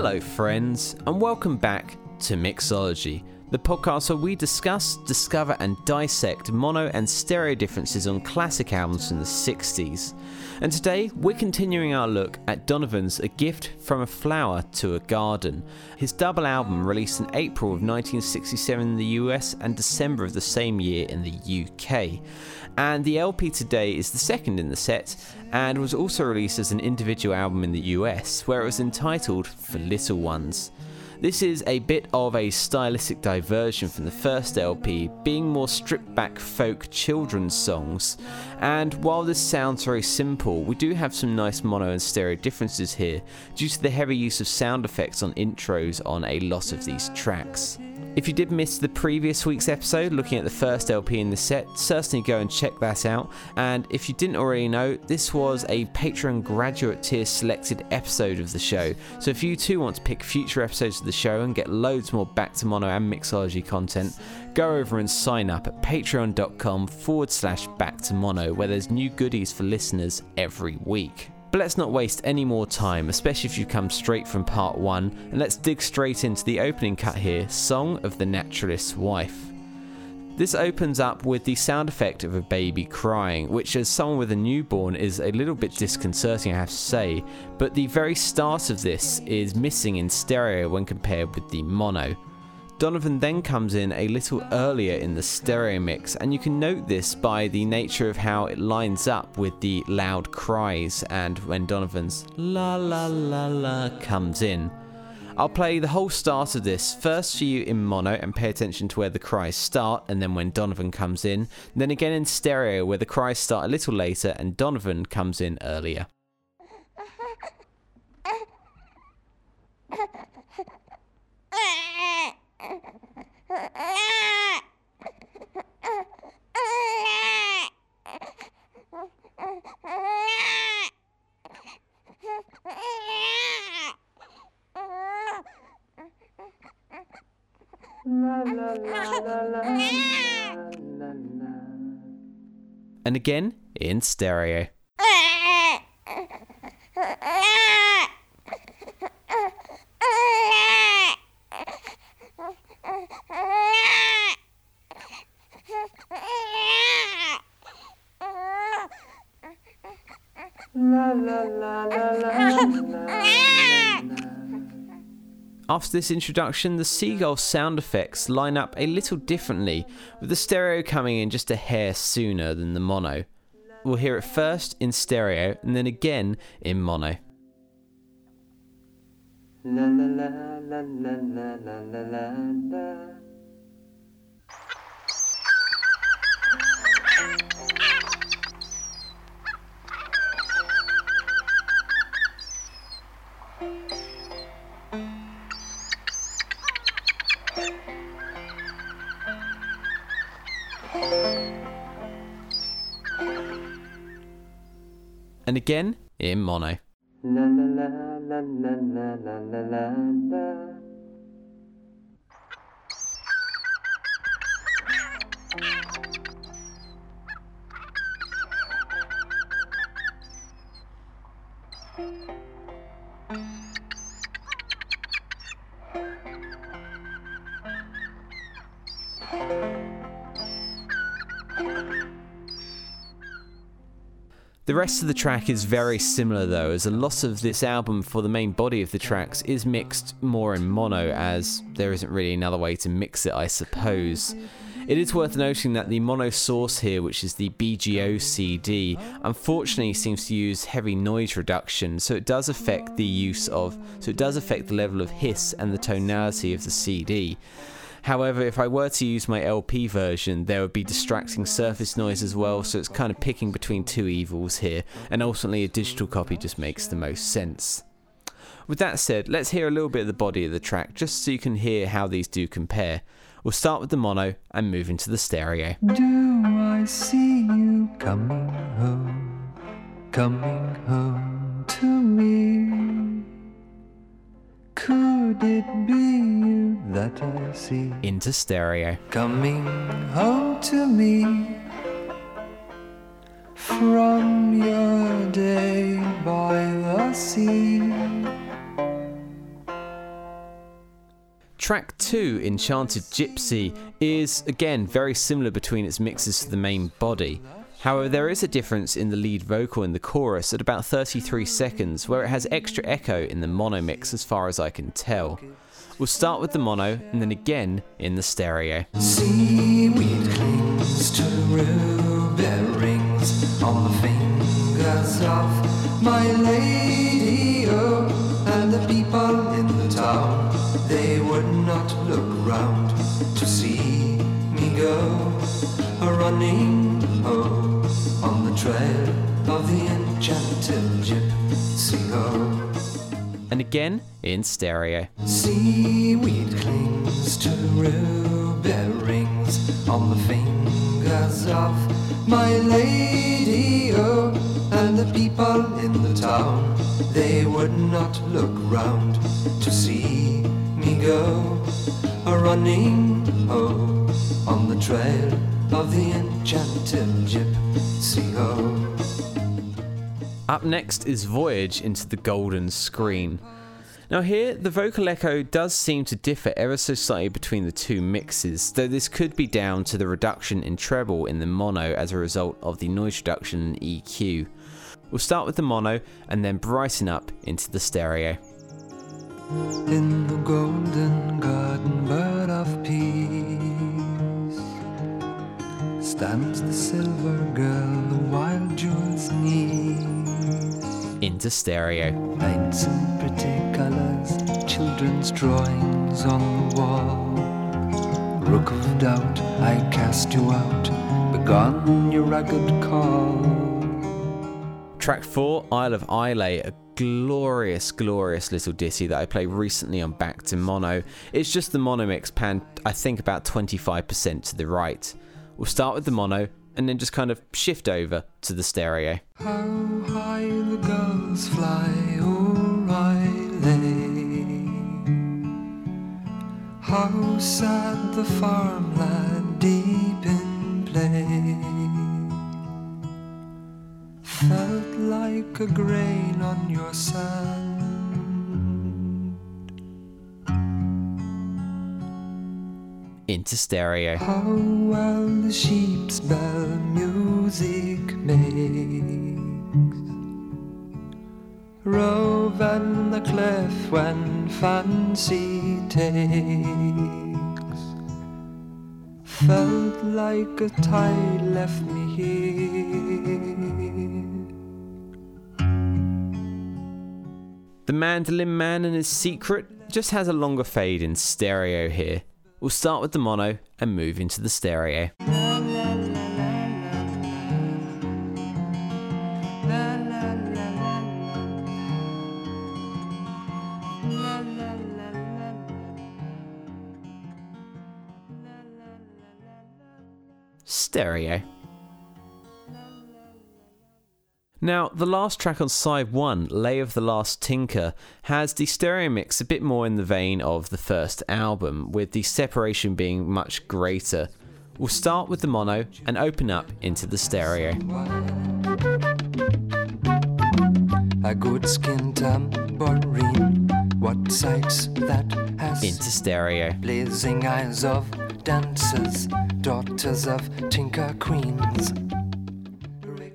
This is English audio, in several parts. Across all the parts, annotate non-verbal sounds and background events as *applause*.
Hello, friends, and welcome back to Mixology, the podcast where we discuss, discover, and dissect mono and stereo differences on classic albums from the 60s. And today, we're continuing our look at Donovan's A Gift from a Flower to a Garden, his double album released in April of 1967 in the US and December of the same year in the UK. And the LP today is the second in the set and was also released as an individual album in the US, where it was entitled For Little Ones. This is a bit of a stylistic diversion from the first LP, being more stripped back folk children's songs. And while this sounds very simple, we do have some nice mono and stereo differences here due to the heavy use of sound effects on intros on a lot of these tracks. If you did miss the previous week's episode looking at the first LP in the set, certainly go and check that out. And if you didn't already know, this was a Patreon graduate tier selected episode of the show. So if you too want to pick future episodes of the show and get loads more back to mono and mixology content, go over and sign up at patreon.com forward slash back to mono, where there's new goodies for listeners every week. But let's not waste any more time, especially if you come straight from part one, and let's dig straight into the opening cut here Song of the Naturalist's Wife. This opens up with the sound effect of a baby crying, which, as someone with a newborn, is a little bit disconcerting, I have to say. But the very start of this is missing in stereo when compared with the mono. Donovan then comes in a little earlier in the stereo mix, and you can note this by the nature of how it lines up with the loud cries and when Donovan's la la la la comes in. I'll play the whole start of this first for you in mono and pay attention to where the cries start and then when Donovan comes in, then again in stereo where the cries start a little later and Donovan comes in earlier. *laughs* And again in stereo. After this introduction, the seagull sound effects line up a little differently, with the stereo coming in just a hair sooner than the mono. We'll hear it first in stereo and then again in mono. La, la, la, and again in mono. La, la, la, rest of the track is very similar though, as a lot of this album for the main body of the tracks is mixed more in mono, as there isn't really another way to mix it, I suppose. It is worth noting that the mono source here, which is the BGO CD, unfortunately seems to use heavy noise reduction, so it does affect the use of, so it does affect the level of hiss and the tonality of the CD. However, if I were to use my LP version, there would be oh, distracting surface noise as well, so it's kind of picking between two evils here, and ultimately a digital oh, copy just makes the most sense. With that said, let's hear a little bit of the body of the track, just so you can hear how these do compare. We'll start with the mono and move into the stereo. Do I see you coming home, coming home to me? Could it be you that I see? Into stereo. Coming home to me from your day by the sea. Track 2, Enchanted Gypsy, is again very similar between its mixes to the main body. However, there is a difference in the lead vocal in the chorus at about 33 seconds, where it has extra echo in the mono mix as far as I can tell. We'll start with the mono and then again in the stereo. Running trail of the enchanted gypsy. And again in stereo. Seaweed clings to ruby rings on the fingers of my lady. Oh, and the people in the town, they would not look round to see me go a running oh on the trail of the enchanted gypsy. Oh. Up next is Voyage into the Golden Screen. Now, here, the vocal echo does seem to differ ever so slightly between the two mixes, though this could be down to the reduction in treble in the mono as a result of the noise reduction and EQ. We'll start with the mono and then brighten up into the stereo. In the golden garden, bird of peace, stands the silver girl, the wild jewel's knees. Into stereo. Paints in pretty colors, children's drawings on the wall. Rook of doubt, I cast you out, begone your rugged call. Track 4, Isle of Islay, a glorious, glorious little ditty that I played recently on Back to Mono. It's just the mono mix panned, I think, about 25% to the right. We'll start with the mono and then just kind of shift over to the stereo. How high the gulls fly O'Reilly. How sad the farmland deep in play. Felt like a grain on your sand. Into stereo. How well the sheep's bell music makes. Rove and the cliff when fancy takes. Felt like a tide left me here. The Mandolin Man and his secret just has a longer fade in stereo here. We'll start with the mono and move into the stereo. Stereo. Now, the last track on side 1, Lay of the Last Tinker, has the stereo mix a bit more in the vein of the first album, with the separation being much greater. We'll start with the mono and open up into the stereo. A good skin tambourine. What sights that has Into stereo. blazing eyes of dancers, daughters of tinker queens.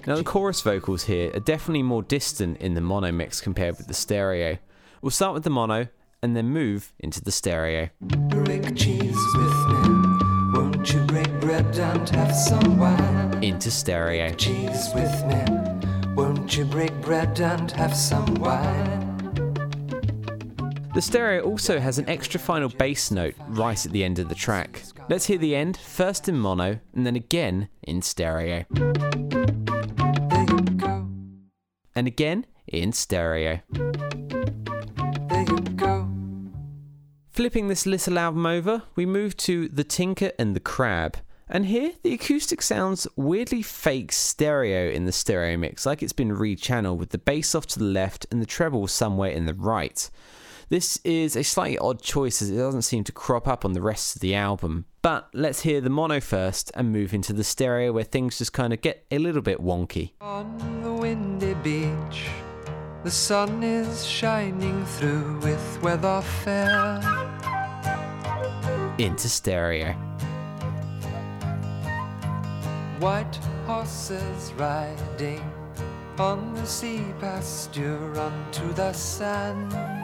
Now, the chorus vocals here are definitely more distant in the mono mix compared with the stereo. We'll start with the mono and then move into the stereo. Break cheese with me. Won't you break bread and have some wine? Into stereo. Cheese with me. Won't you break bread and have some wine? The stereo also has an extra final bass note right at the end of the track. Let's hear the end, first in mono and then again in stereo. There you go. And again in stereo. There you go. Flipping this little album over, we move to The Tinker and the Crab. And here, the acoustic sounds weirdly fake stereo in the stereo mix, like it's been rechanneled with the bass off to the left and the treble somewhere in the right. This is a slightly odd choice as it doesn't seem to crop up on the rest of the album. But let's hear the mono first and move into the stereo where things just kind of get a little bit wonky. On the windy beach, the sun is shining through with weather fair. into stereo. White horses riding on the sea pasture onto the sand.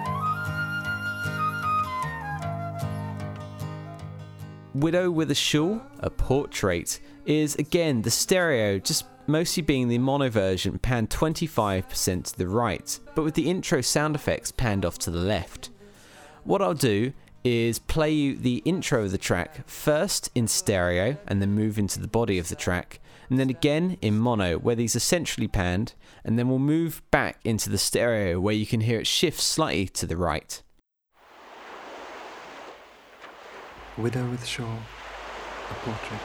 Widow with a Shawl, a portrait, is again the stereo, just mostly being the mono version panned 25% to the right, but with the intro sound effects panned off to the left. What I'll do is play you the intro of the track first in stereo and then move into the body of the track, and then again in mono where these are centrally panned, and then we'll move back into the stereo where you can hear it shift slightly to the right. Widow with shawl, a portrait.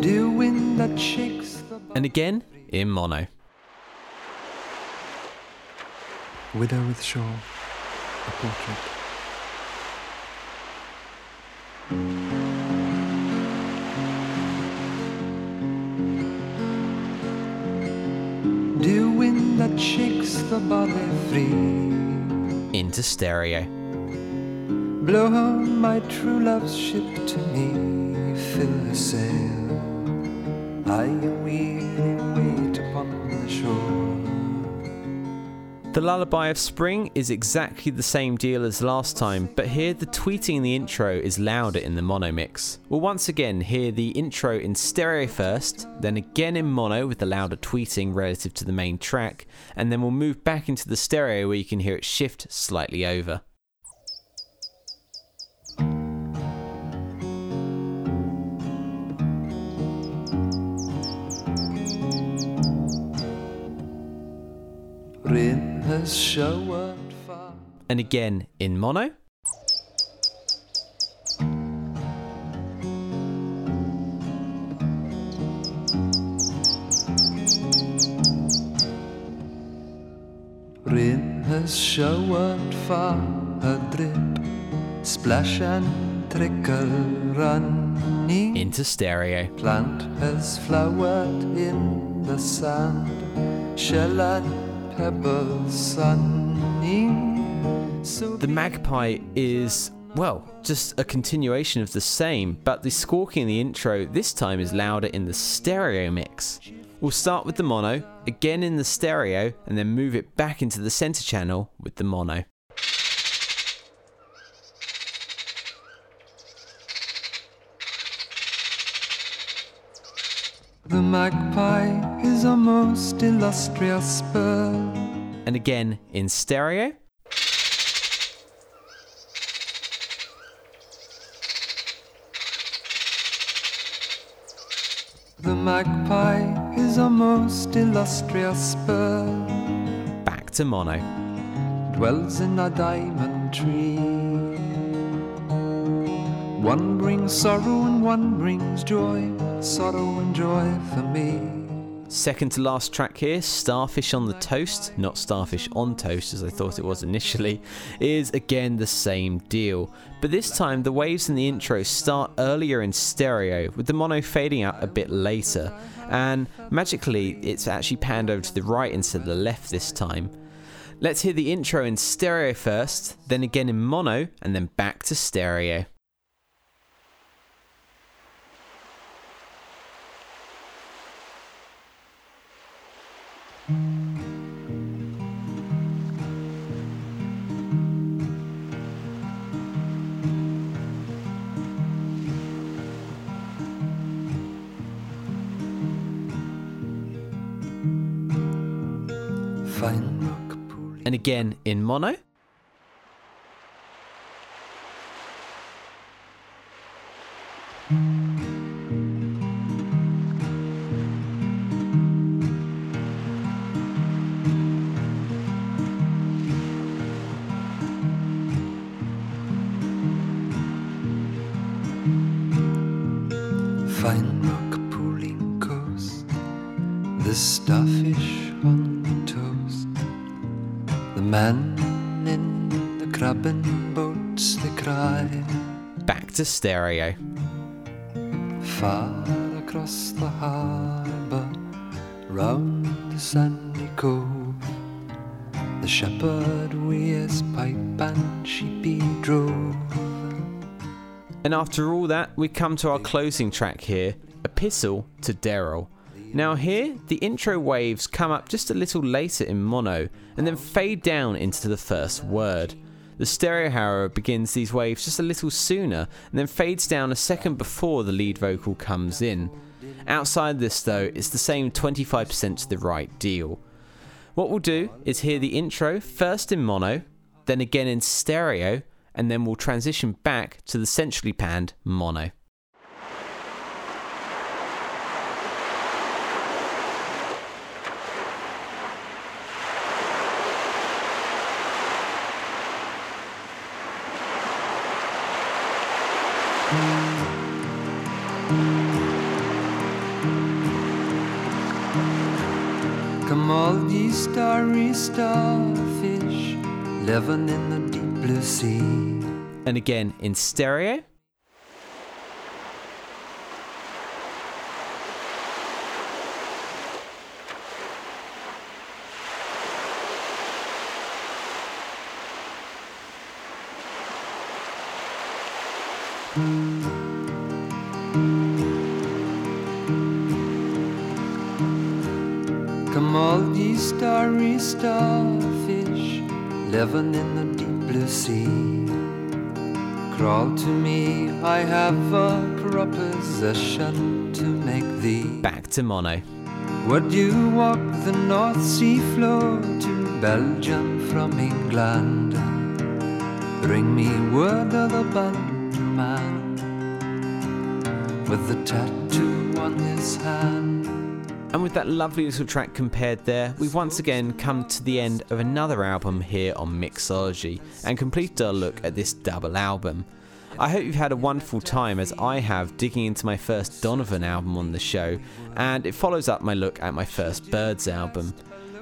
Dear wind that shakes And again in mono. Widow with shawl, a portrait. Free. Into stereo. Blow home my true love's ship to me, fill her sail. I am weary, The Lullaby of Spring is exactly the same deal as last time, but here the tweeting in the intro is louder in the mono mix. We'll once again hear the intro in stereo first, then again in mono with the louder tweeting relative to the main track, and then we'll move back into the stereo where you can hear it shift slightly over. Showered far. And again in mono. Rain has showered far a drip, splash and trickle running. into stereo. Plant has flowered in the sand, shell and sunning. The magpie is, well, just a continuation of the same, but the squawking in the intro this time is louder in the stereo mix. We'll start with the mono, again in the stereo, and then move it back into the center channel with the mono. the magpie is a most illustrious bird. And again in stereo. The magpie is a most illustrious bird. Back to mono. dwells in a diamond tree. One brings sorrow and one brings joy, sorrow and joy for me. Second to last track here, Starfish on the Toast, not Starfish on Toast as I thought it was initially, is again the same deal. But this time the waves in the intro start earlier in stereo, with the mono fading out a bit later. And magically, it's actually panned over to the right instead of the left this time. Let's hear the intro in stereo first, then again in mono, and then back to stereo. And again in mono. Fine rock pooling coast. The starfish man in the crabbing boats they cry. Back to stereo. Far across the harbour, round the sandy cove. The shepherd wi' his pipe and sheepy drove. And after all that, we come to our closing track here, Epistle to Derroll. Now, here, the intro waves come up just a little later in mono and then fade down into the first word. The stereo, however, begins these waves just a little sooner and then fades down a second before the lead vocal comes in. Outside this, though, it's the same 25% to the right deal. What we'll do is hear the intro first in mono, then again in stereo, and then we'll transition back to the centrally panned mono. Come all ye starry starfish living in the deep blue sea. And again in stereo. Starry starfish living in the deep blue sea. Crawl to me, I have a proposition to make thee. Back to mono. Would you walk the North Sea floor to Belgium from England? Bring me word of the Bantu man with the tattoo on his hand. And with that lovely little track compared there, we've once again come to the end of another album here on Mixology and completed our look at this double album. I hope you've had a wonderful time as I have digging into my first Donovan album on the show, and it follows up my look at my first Byrds album.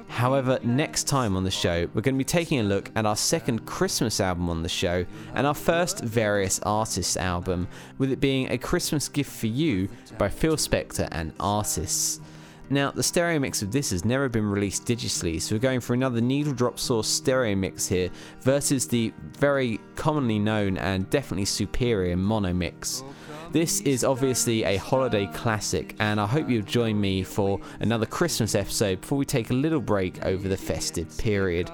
However, next time on the show, we're going to be taking a look at our second Christmas album on the show and our first Various Artists album, with it being A Christmas Gift for You by Phil Spector and Artists. Now, the stereo mix of this has never been released digitally, so we're going for another needle drop source stereo mix here versus the very commonly known and definitely superior mono mix. This is obviously a holiday classic, and I hope you'll join me for another Christmas episode before we take a little break over the festive period.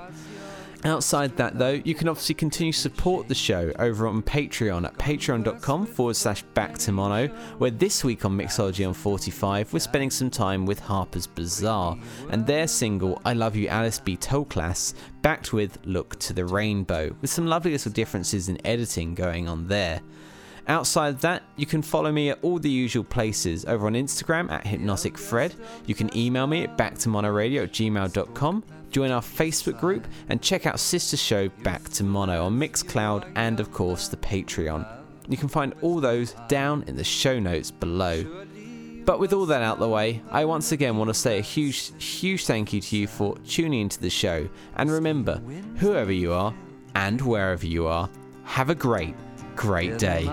Outside that, though, you can obviously continue to support the show over on Patreon at patreon.com forward slash back to mono, where this week on Mixology on 45, we're spending some time with Harpers Bizarre and their single I Love You Alice B. Toklas, backed with Look to the Rainbow, with some lovely little differences in editing going on there. Outside that, you can follow me at all the usual places over on Instagram at HypnoticFred. You can email me at backtomonoradio at gmail.com, join our Facebook group, and check out Sister Show Back to Mono on Mixcloud and, of course, the Patreon. You can find all those down in the show notes below. But with all that out the way, I once again want to say a huge, huge thank you to you for tuning into the show. And remember, whoever you are and wherever you are, have a great, great day.